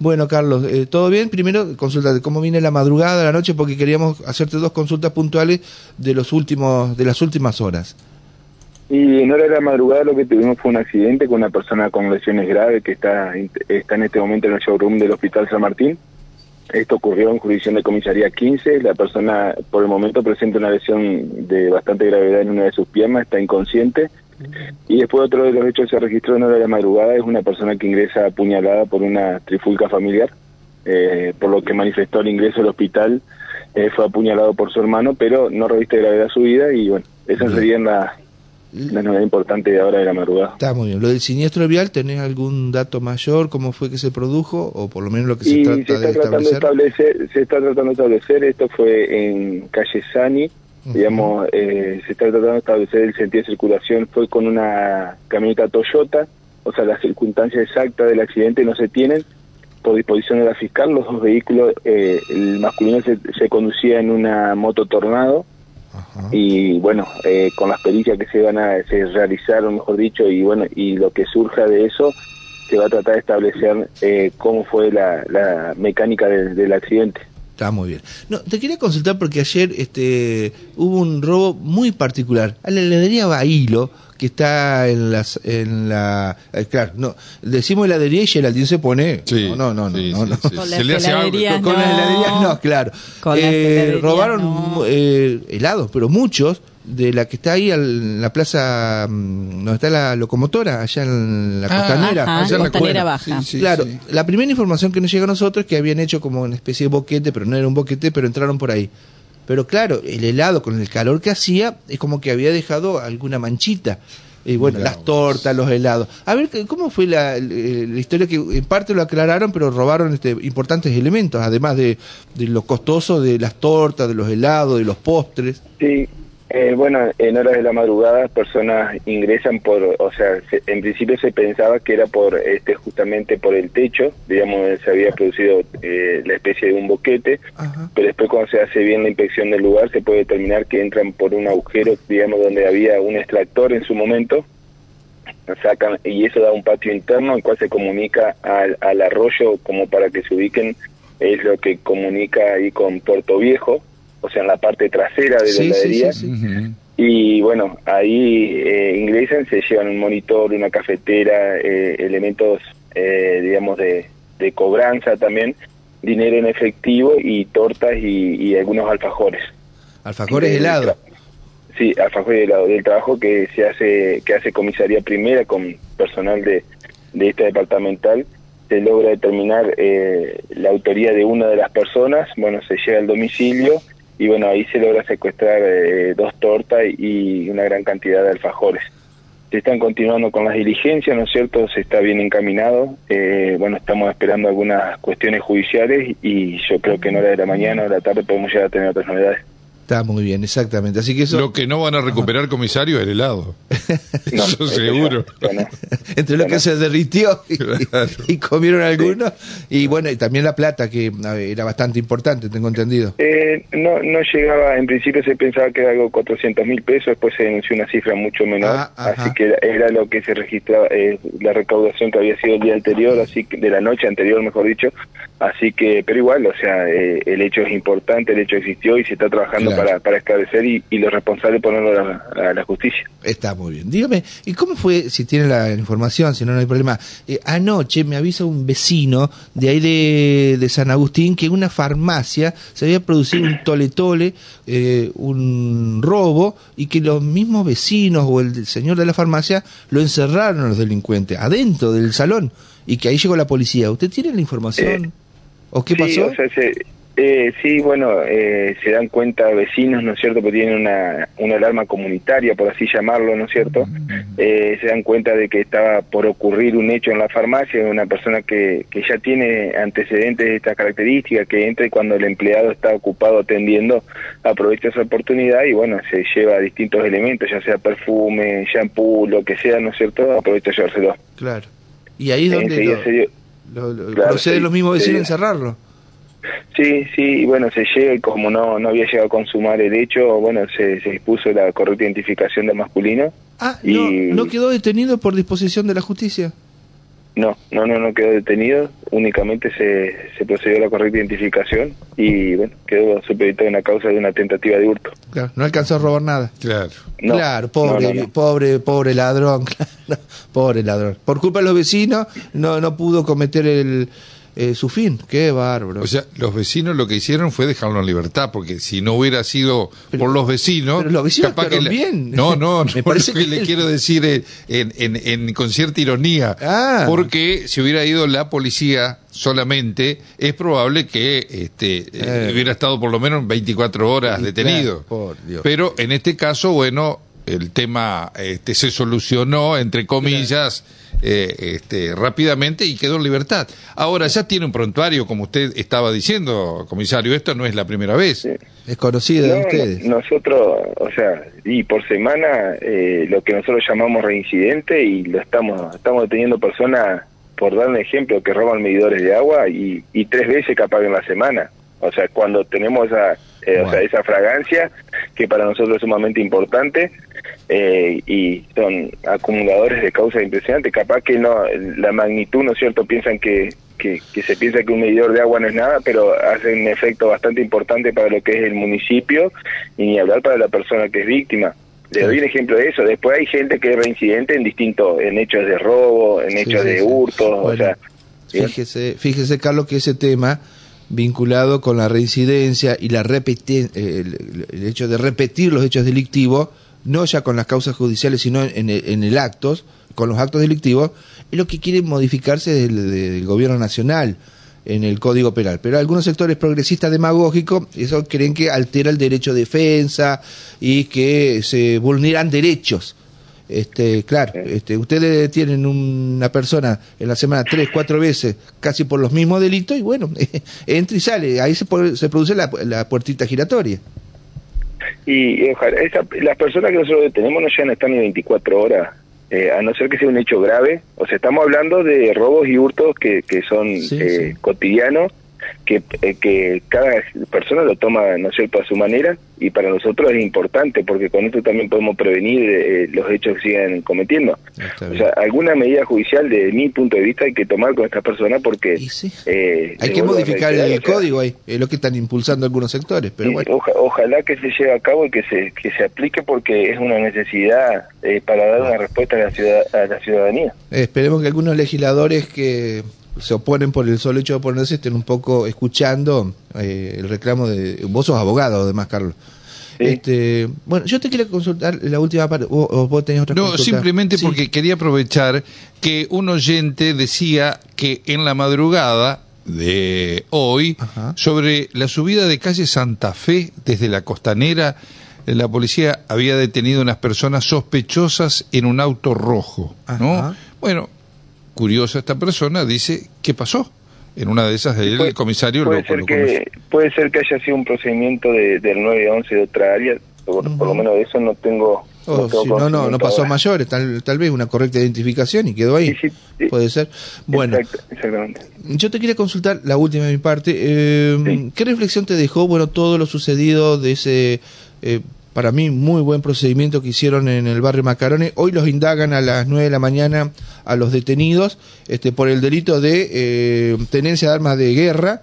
Bueno, Carlos, eh, ¿todo bien? Primero, consulta cómo viene la madrugada, la noche, porque queríamos hacerte dos consultas puntuales de los últimos, de las últimas horas. Y en hora de la madrugada lo que tuvimos fue un accidente con una persona con lesiones graves que está, está en este momento en el showroom del Hospital San Martín. Esto ocurrió en jurisdicción de comisaría 15. La persona por el momento presenta una lesión de bastante gravedad en una de sus piernas, está inconsciente. Y después otro de los hechos que se registró en hora de la madrugada es una persona que ingresa apuñalada por una trifulca familiar, eh, por lo que manifestó el ingreso al hospital, eh, fue apuñalado por su hermano, pero no reviste gravedad su vida y bueno, esa sería la, la novedad importante de ahora de la madrugada. Está muy bien. Lo del siniestro vial, ¿tenés algún dato mayor? ¿Cómo fue que se produjo? O por lo menos lo que se trata de establecer. Se está tratando de establecer, esto fue en calle Sani, digamos, eh, se está tratando de establecer el sentido de circulación, fue con una camioneta Toyota, o sea, las circunstancias exactas del accidente no se tienen, por disposición de la fiscal, los dos vehículos, eh, el masculino se, se, conducía en una moto Tornado, y bueno, eh, con las pericias que se van a se realizaron, mejor dicho, y bueno, y lo que surja de eso, se va a tratar de establecer eh, cómo fue la, la mecánica del accidente. Está muy bien. No, te quería consultar porque ayer este hubo un robo muy particular. A la heladería Bailo, que está en las en la eh, claro, no, decimos heladería y Geraldine se pone sí, no, no, no, no, no, Con las heladerías con, las heladerías no, claro. Eh, robaron eh, helados, pero muchos de la que está ahí en la plaza mm, donde está la locomotora, allá en la ah, costanera. allá costanera baja. claro, la primera información que nos llega a nosotros es que habían hecho como una especie de boquete, pero no era un boquete, pero entraron por ahí. Pero claro, el helado con el calor que hacía es como que había dejado alguna manchita. Y bueno, las tortas, los helados. A ver, ¿cómo fue la, la, historia que en parte lo aclararon, pero robaron este, importantes elementos, además de, de lo costoso de las tortas, de los helados, de los postres? Sí, eh, bueno, en horas de la madrugada personas ingresan por, o sea, en principio se pensaba que era por, este, justamente por el techo, digamos, se había producido eh, la especie de un boquete, pero después cuando se hace bien la inspección del lugar se puede determinar que entran por un agujero, digamos, donde había un extractor en su momento, sacan y eso da un patio interno, el cual se comunica al, al arroyo como para que se ubiquen, es lo que comunica ahí con Puerto Viejo o sea, en la parte trasera de la heladería. Y bueno, ahí eh, ingresan, se llevan un monitor, una cafetera, eh, elementos, eh, digamos, de, de, cobranza también, dinero en efectivo y tortas y, algunos alfajores. ¿Alfajores helados? Sí, alfajores helados, del trabajo que se hace, que hace comisaría primera con personal de, de esta departamental se logra determinar la autoría de una de las personas, bueno, se llega al domicilio y bueno, ahí se logra secuestrar eh, dos tortas y una gran cantidad de alfajores. Se están continuando con las diligencias, ¿no es cierto? Se está bien encaminado. Eh, bueno, estamos esperando algunas cuestiones judiciales y yo creo que en hora de la mañana o de la tarde podemos llegar a tener otras novedades. Está muy bien, exactamente. Así que eso... Lo que no van a recuperar, comisario, es el helado. eso seguro. Entre lo que se derritió y, comieron algunos. Y bueno, y también la plata, que era bastante importante, tengo entendido. Eh, no, no llegaba, en principio se pensaba que era algo 400 mil pesos, después se denunció una cifra mucho menor. Ah, así que era, lo que se registraba, eh, la recaudación que había sido el día anterior, así que de la noche anterior, mejor dicho. Así que, pero igual, o sea, eh, el hecho es importante, el hecho existió y se está trabajando para, para esclarecer y, y los responsables ponerlo a la, justicia. Está muy bien. Dígame, ¿y cómo fue, si tiene la información, si no, no hay problema? Eh, anoche me avisa un vecino de ahí de, de, San Agustín que en una farmacia se había producido un tole-tole, eh, un robo, y que los mismos vecinos o el señor de la farmacia lo encerraron los delincuentes adentro del salón y que ahí llegó la policía. ¿Usted tiene la información? Eh, ¿O qué pasó? Eh, sí, bueno, eh, se dan cuenta vecinos, ¿no es cierto?, que tienen una, una alarma comunitaria, por así llamarlo, ¿no es cierto? Eh, se dan cuenta de que estaba por ocurrir un hecho en la farmacia, una persona que, que ya tiene antecedentes de estas características, que entra y cuando el empleado está ocupado atendiendo, aprovecha esa oportunidad y, bueno, se lleva distintos elementos, ya sea perfume, shampoo, lo que sea, ¿no es cierto?, aprovecha llevárselo. Claro. Y ahí es donde lo, procede los mismos vecinos encerrarlo. Sí, sí, bueno, se llega y como no, no había llegado a consumar el hecho, bueno, se, se dispuso la correcta identificación del masculino. Ah, y... no, ¿no quedó detenido por disposición de la justicia? No, no, no, no quedó detenido, únicamente se, se procedió a la correcta identificación y bueno, quedó supeditado en la causa de una tentativa de hurto. Claro, no alcanzó a robar nada. Claro. No, claro, pobre, no, no, no. pobre, pobre ladrón, claro, pobre ladrón. Por culpa de los vecinos no, no pudo cometer el, eh, su fin. Qué bárbaro. O sea, los vecinos lo que hicieron fue dejarlo en libertad, porque si no hubiera sido Pero- por los vecinos, pero los vecinos capaz que bien. No, no, no Me parece lo que que le él- quiero decir en, en, en- con cierta ironía, Ah. porque si hubiera ido la policía solamente, es probable que este, eh, Eh. hubiera estado por lo menos 24 horas Y detenido. claro, por Dios. Pero en este caso, bueno, el tema este, se solucionó, entre comillas, eh, este, rápidamente y quedó en libertad. Ahora, ya tiene un prontuario, como usted estaba diciendo, comisario, esto no es la primera vez. Sí. Es conocido de ustedes. no, nosotros, o sea, y por semana eh, lo que nosotros llamamos reincidente y lo estamos estamos deteniendo personas, por dar un ejemplo, que roban medidores de agua y, y tres veces capaz en la semana. O sea, cuando tenemos esa, eh, o sea, esa fragancia, que para nosotros es sumamente importante, eh, y son acumuladores de causas impresionantes, capaz que no, la magnitud, ¿no es cierto? Piensan que, que, que se piensa que un medidor de agua no es nada, pero hace un efecto bastante importante para lo que es el municipio y ni hablar para la persona que es víctima. Le doy un ejemplo de eso. Después hay gente que es reincidente en distintos, en hechos de robo, en Sí, hechos sí, de hurto, o sea. Fíjese, fíjese, Carlos, que ese tema vinculado con la reincidencia y la repeti- eh, el, el hecho de repetir los hechos delictivos, no ya con las causas judiciales, sino en el, en el actos, con los actos delictivos, es lo que quiere modificarse del, del gobierno nacional en el Código Penal. Pero algunos sectores progresistas demagógicos, eso creen que altera el derecho de defensa y que se vulneran derechos. Este, claro, este, ustedes tienen una persona en la semana tres, cuatro veces, casi por los mismos delitos, y bueno, entra y sale, ahí se, se produce la, la puertita giratoria. Y, ojalá, esa- las personas que nosotros detenemos no llegan a estar ni 24 horas, eh, a no ser que sea un hecho grave. O sea, estamos hablando de robos y hurtos que, que son Sí, eh, sí. cotidianos, que, eh, que cada persona lo toma, ¿no es cierto?, a su manera, y para nosotros es importante, porque con esto también podemos prevenir eh, los hechos que sigan cometiendo. O sea, alguna medida judicial, de mi punto de vista, hay que tomar con estas personas porque... Sí. eh, Hay que modificar el código ahí, es lo que están impulsando algunos sectores, pero bueno. oja- ojalá que se lleve a cabo y que se que se aplique porque es una necesidad eh, para dar una respuesta a la, ciudad, a la ciudadanía. Eh, esperemos que algunos legisladores que se oponen por el solo hecho de oponerse estén un poco escuchando eh, el reclamo de... Vos sos abogado, además, Carlos. Sí. Este, bueno, yo te quería consultar la última parte, o vos tenés otra No, consulta. simplemente Sí. porque quería aprovechar que un oyente decía que en la madrugada de hoy, Ajá. sobre la subida de calle Santa Fe desde la costanera, la policía había detenido unas personas sospechosas en un auto rojo, ¿no? Bueno, curiosa esta persona, dice, ¿qué pasó? En una de esas, el Puede- comisario puede lo, ser lo que puede ser que haya sido un procedimiento de, del 911 de otra área, por, por lo menos de eso no tengo O tengo si no, no, no pasó a ahora. mayores, tal, tal vez una correcta identificación y quedó ahí. Sí, sí, sí. Puede ser. Bueno, Exacto, exactamente. yo te quería consultar la última de mi parte. eh, Sí. ¿Qué reflexión te dejó, bueno, todo lo sucedido de ese, eh, para mí, muy buen procedimiento que hicieron en el barrio Macarone? Hoy los indagan a las 9 de la mañana a los detenidos este, por el delito de eh, tenencia de armas de guerra,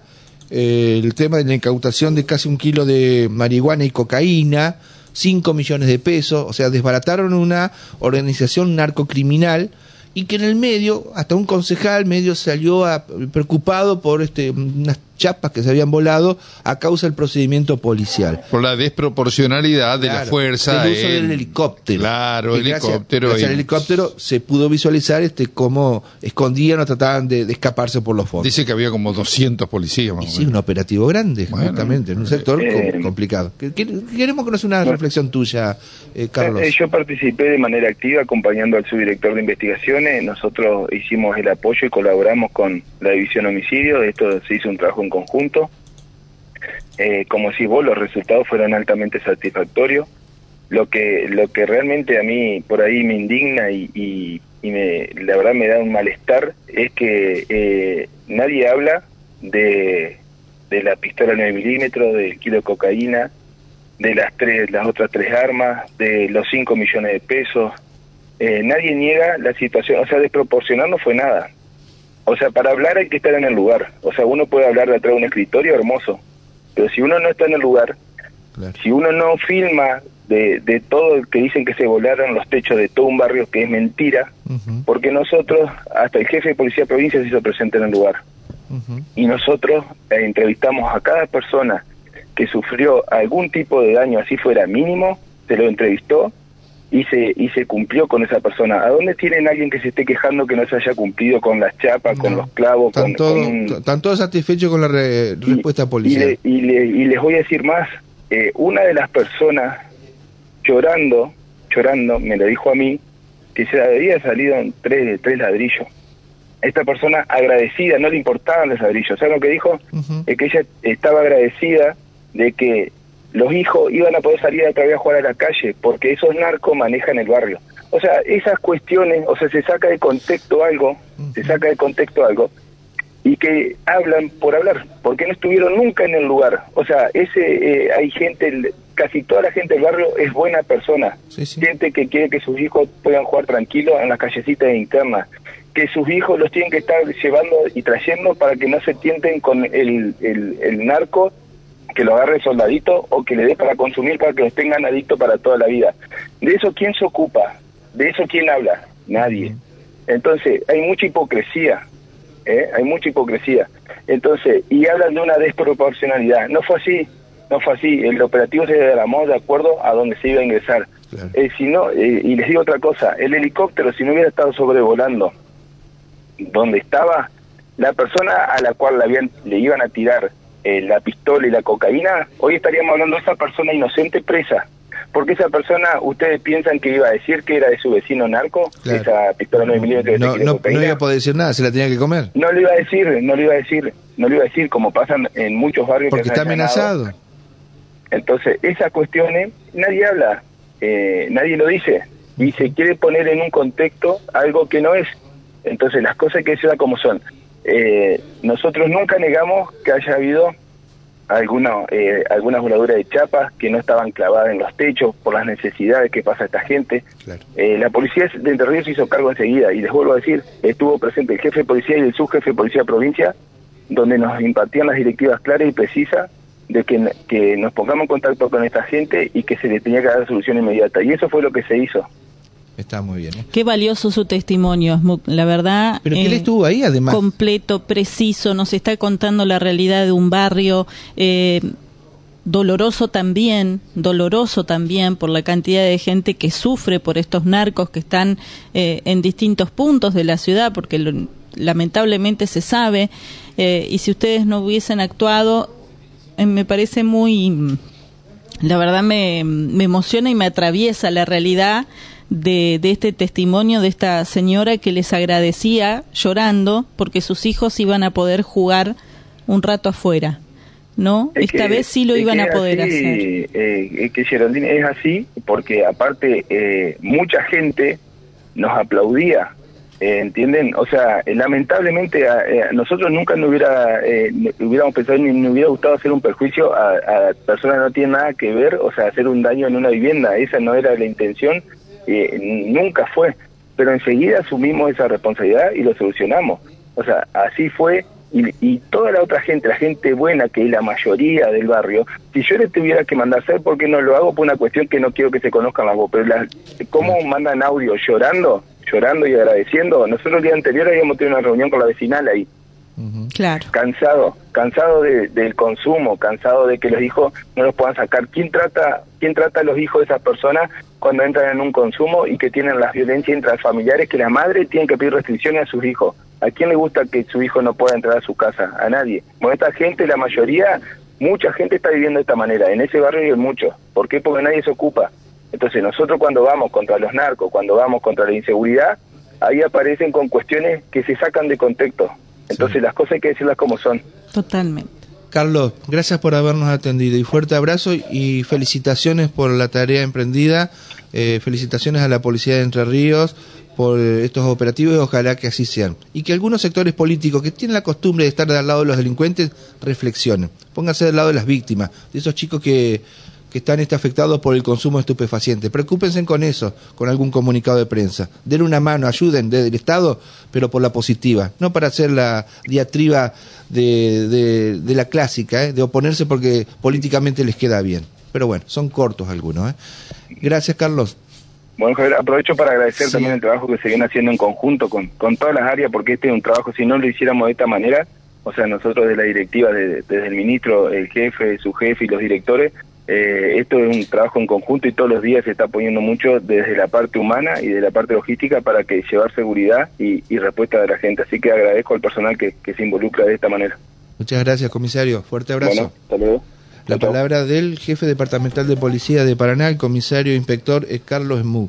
eh, el tema de la incautación de casi un kilo de marihuana y cocaína, 5 millones de pesos, o sea, desbarataron una organización narcocriminal y que en el medio, hasta un concejal medio salió a- preocupado por este, unas chapas que se habían volado a causa del procedimiento policial. Por la desproporcionalidad de la fuerza. del uso en- del helicóptero. Claro, Y gracias- helicóptero. Gracias al y- helicóptero se pudo visualizar este cómo escondían o trataban de, de escaparse por los fondos. Dice que había como 200 policías. más Y sí, un operativo grande, Bueno. justamente, en un sector Eh, com- complicado. Que- que- Queremos conocer una reflexión tuya, eh, Carlos. Eh, yo participé de manera activa acompañando al subdirector de investigaciones. Nosotros hicimos el apoyo y colaboramos con la división homicidio. Esto se hizo un trabajo en conjunto. Eh, como si vos, los resultados fueron altamente satisfactorios. Lo que lo que realmente a mí por ahí me indigna y, y, me, la verdad me da un malestar es que eh, nadie habla de, de la pistola 9 milímetros, del kilo de cocaína, de las tres las otras tres armas, de los 5 millones de pesos. Eh, nadie niega la situación, o sea, desproporcionar no fue nada. O sea, para hablar hay que estar en el lugar. O sea, uno puede hablar de atrás de un escritorio hermoso, pero si uno no está en el lugar, si uno no filma de, de todo el que dicen que se volaron los techos de todo un barrio, que es mentira, porque nosotros, hasta el jefe de policía de provincia se hizo presente en el lugar. Y nosotros eh, entrevistamos a cada persona que sufrió algún tipo de daño, así fuera mínimo, se lo entrevistó y se y se cumplió con esa persona. ¿A dónde tienen alguien que se esté quejando que no se haya cumplido con las chapas, con los clavos? Están, con, con todos satisfechos con la respuesta policial. Y, y, les voy a decir más, eh, una de las personas llorando, llorando, me lo dijo a mí, que se había salido en tres, tres ladrillos. Esta persona agradecida, no le importaban los ladrillos. ¿Saben lo que dijo? Es que ella estaba agradecida de que los hijos iban a poder salir otra vez a jugar a la calle, porque esos narcos manejan el barrio. O sea, esas cuestiones, o sea, se saca de contexto algo, se saca de contexto algo, y que hablan por hablar, porque no estuvieron nunca en el lugar. O sea, ese eh, hay gente, casi toda la gente del barrio es buena persona, gente que quiere que sus hijos puedan jugar tranquilos en las callecitas internas, que sus hijos los tienen que estar llevando y trayendo para que no se tienten con el, el, el narco que lo agarre soldadito o que le dé para consumir para que los tengan adictos para toda la vida. De eso, ¿quién se ocupa? ¿De eso quién habla? Nadie. Entonces, hay mucha hipocresía, ¿eh? hay mucha hipocresía. Entonces, y hablan de una desproporcionalidad. No fue así, no fue así. El operativo se derramó de acuerdo a donde se iba a ingresar. Eh, si no, eh, y les digo otra cosa, el helicóptero, si no hubiera estado sobrevolando donde estaba, la persona a la cual habían, le iban a tirar eh, la pistola y la cocaína, hoy estaríamos hablando de esa persona inocente presa. Porque esa persona, ustedes piensan que iba a decir que era de su vecino narco, esa pistola 9 milímetros no, no, no, iba a poder decir nada, se la tenía que comer. No le iba a decir, no le iba a decir, no le iba a decir, como pasan en muchos barrios. Porque está amenazado. Entonces, esas cuestiones, nadie habla, eh, nadie lo dice, y se quiere poner en un contexto algo que no es. Entonces, las cosas que se como son. Eh, nosotros nunca negamos que haya habido alguna, eh, algunas voladuras de chapas que no estaban clavadas en los techos por las necesidades que pasa esta gente. Eh, la policía de Entre Ríos hizo cargo enseguida y les vuelvo a decir, estuvo presente el jefe de policía y el subjefe de policía de provincia, donde nos impartían las directivas claras y precisas de que, que nos pongamos en contacto con esta gente y que se le tenía que dar solución inmediata. Y eso fue lo que se hizo. Está muy bien. ¿eh? Qué valioso su testimonio, la verdad. Pero que él eh, estuvo ahí además. Completo, preciso, nos está contando la realidad de un barrio. Eh, doloroso también, doloroso también por la cantidad de gente que sufre por estos narcos que están en distintos puntos de la ciudad, porque lamentablemente se sabe, y si ustedes no hubiesen actuado, me parece muy, la verdad me, me emociona y me atraviesa la realidad de, de, este testimonio de esta señora que les agradecía llorando porque sus hijos iban a poder jugar un rato afuera. ¿No? Esta vez sí lo iban a poder hacer. Eh, que Geraldine es así porque aparte eh, mucha gente nos aplaudía eh, ¿Entienden? O sea, lamentablemente a, nosotros nunca nos hubiera, hubiéramos pensado ni nos hubiera gustado hacer un perjuicio a, a, personas que no tienen nada que ver, o sea, hacer un daño en una vivienda. Esa no era la intención eh, nunca fue, pero enseguida asumimos esa responsabilidad y lo solucionamos. O sea, así fue y, toda la otra gente, la gente buena, que es la mayoría del barrio, si yo le tuviera que mandar, ¿sabes por qué no lo hago? Por una cuestión que no quiero que se conozcan las voz, pero la, ¿cómo mandan audio llorando? Llorando y agradeciendo. Nosotros el día anterior habíamos tenido una reunión con la vecinal ahí Claro. Cansado, cansado del consumo, cansado de que los hijos no los puedan sacar. ¿Quién trata, quién trata a los hijos de esas personas cuando entran en un consumo y que tienen la violencia intrafamiliares que la madre tiene que pedir restricciones a sus hijos? ¿A quién le gusta que su hijo no pueda entrar a su casa? A nadie. Bueno, esta gente, la mayoría, mucha gente está viviendo de esta manera. En ese barrio hay muchos. ¿Por qué? Porque nadie se ocupa. Entonces nosotros cuando vamos contra los narcos, cuando vamos contra la inseguridad, ahí aparecen con cuestiones que se sacan de contexto. Entonces las cosas hay que decirlas como son. Totalmente. Carlos, gracias por habernos atendido y fuerte abrazo y felicitaciones por la tarea emprendida. Eh, felicitaciones a la Policía de Entre Ríos por estos operativos y ojalá que así sean. Y que algunos sectores políticos que tienen la costumbre de estar del lado de los delincuentes reflexionen. Pónganse del lado de las víctimas, de esos chicos que, que están este, afectados por el consumo de estupefacientes. Preocúpense con eso, con algún comunicado de prensa. Den una mano, ayuden desde el Estado, pero por la positiva, no para hacer la diatriba de, de, la clásica, ¿eh? de oponerse porque políticamente les queda bien. Pero bueno, son cortos algunos. ¿eh? Gracias, Carlos. Bueno, Javier, aprovecho para agradecer también el trabajo que se viene haciendo en conjunto con, con todas las áreas, porque este es un trabajo, si no lo hiciéramos de esta manera, o sea, nosotros de la directiva, desde el ministro, el jefe, su jefe y los directores, eh, esto es un trabajo en conjunto y todos los días se está poniendo mucho desde la parte humana y de la parte logística para que llevar seguridad y, respuesta de la gente. Así que agradezco al personal que, se involucra de esta manera. Muchas gracias, comisario. Fuerte abrazo. Bueno, La palabra del jefe departamental de policía de Paraná, el comisario inspector es Carlos Mu.